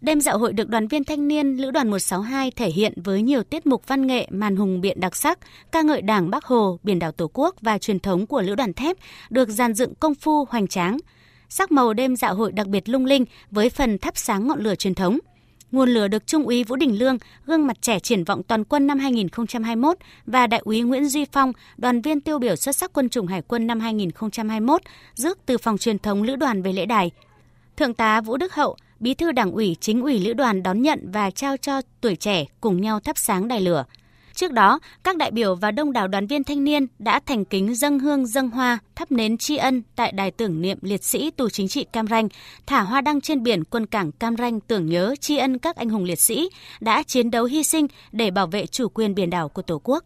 Đêm dạo hội được đoàn viên thanh niên Lữ đoàn 162 thể hiện với nhiều tiết mục văn nghệ màn hùng biện đặc sắc, ca ngợi Đảng Bác Hồ, biển đảo Tổ quốc và truyền thống của Lữ đoàn thép được dàn dựng công phu hoành tráng. Sắc màu đêm dạo hội đặc biệt lung linh với phần thắp sáng ngọn lửa truyền thống. Nguồn lửa được Trung úy Vũ Đình Lương, gương mặt trẻ triển vọng toàn quân năm 2021 và Đại úy Nguyễn Duy Phong, đoàn viên tiêu biểu xuất sắc quân chủng Hải quân năm 2021, rước từ phòng truyền thống lữ đoàn về lễ đài. Thượng tá Vũ Đức Hậu, Bí thư Đảng ủy, Chính ủy Lữ đoàn đón nhận và trao cho tuổi trẻ cùng nhau thắp sáng đài lửa. Trước đó, các đại biểu và đông đảo đoàn viên thanh niên đã thành kính dâng hương dâng hoa, thắp nến tri ân tại đài tưởng niệm liệt sĩ tù chính trị Cam Ranh, thả hoa đăng trên biển quân cảng Cam Ranh tưởng nhớ tri ân các anh hùng liệt sĩ đã chiến đấu hy sinh để bảo vệ chủ quyền biển đảo của Tổ quốc.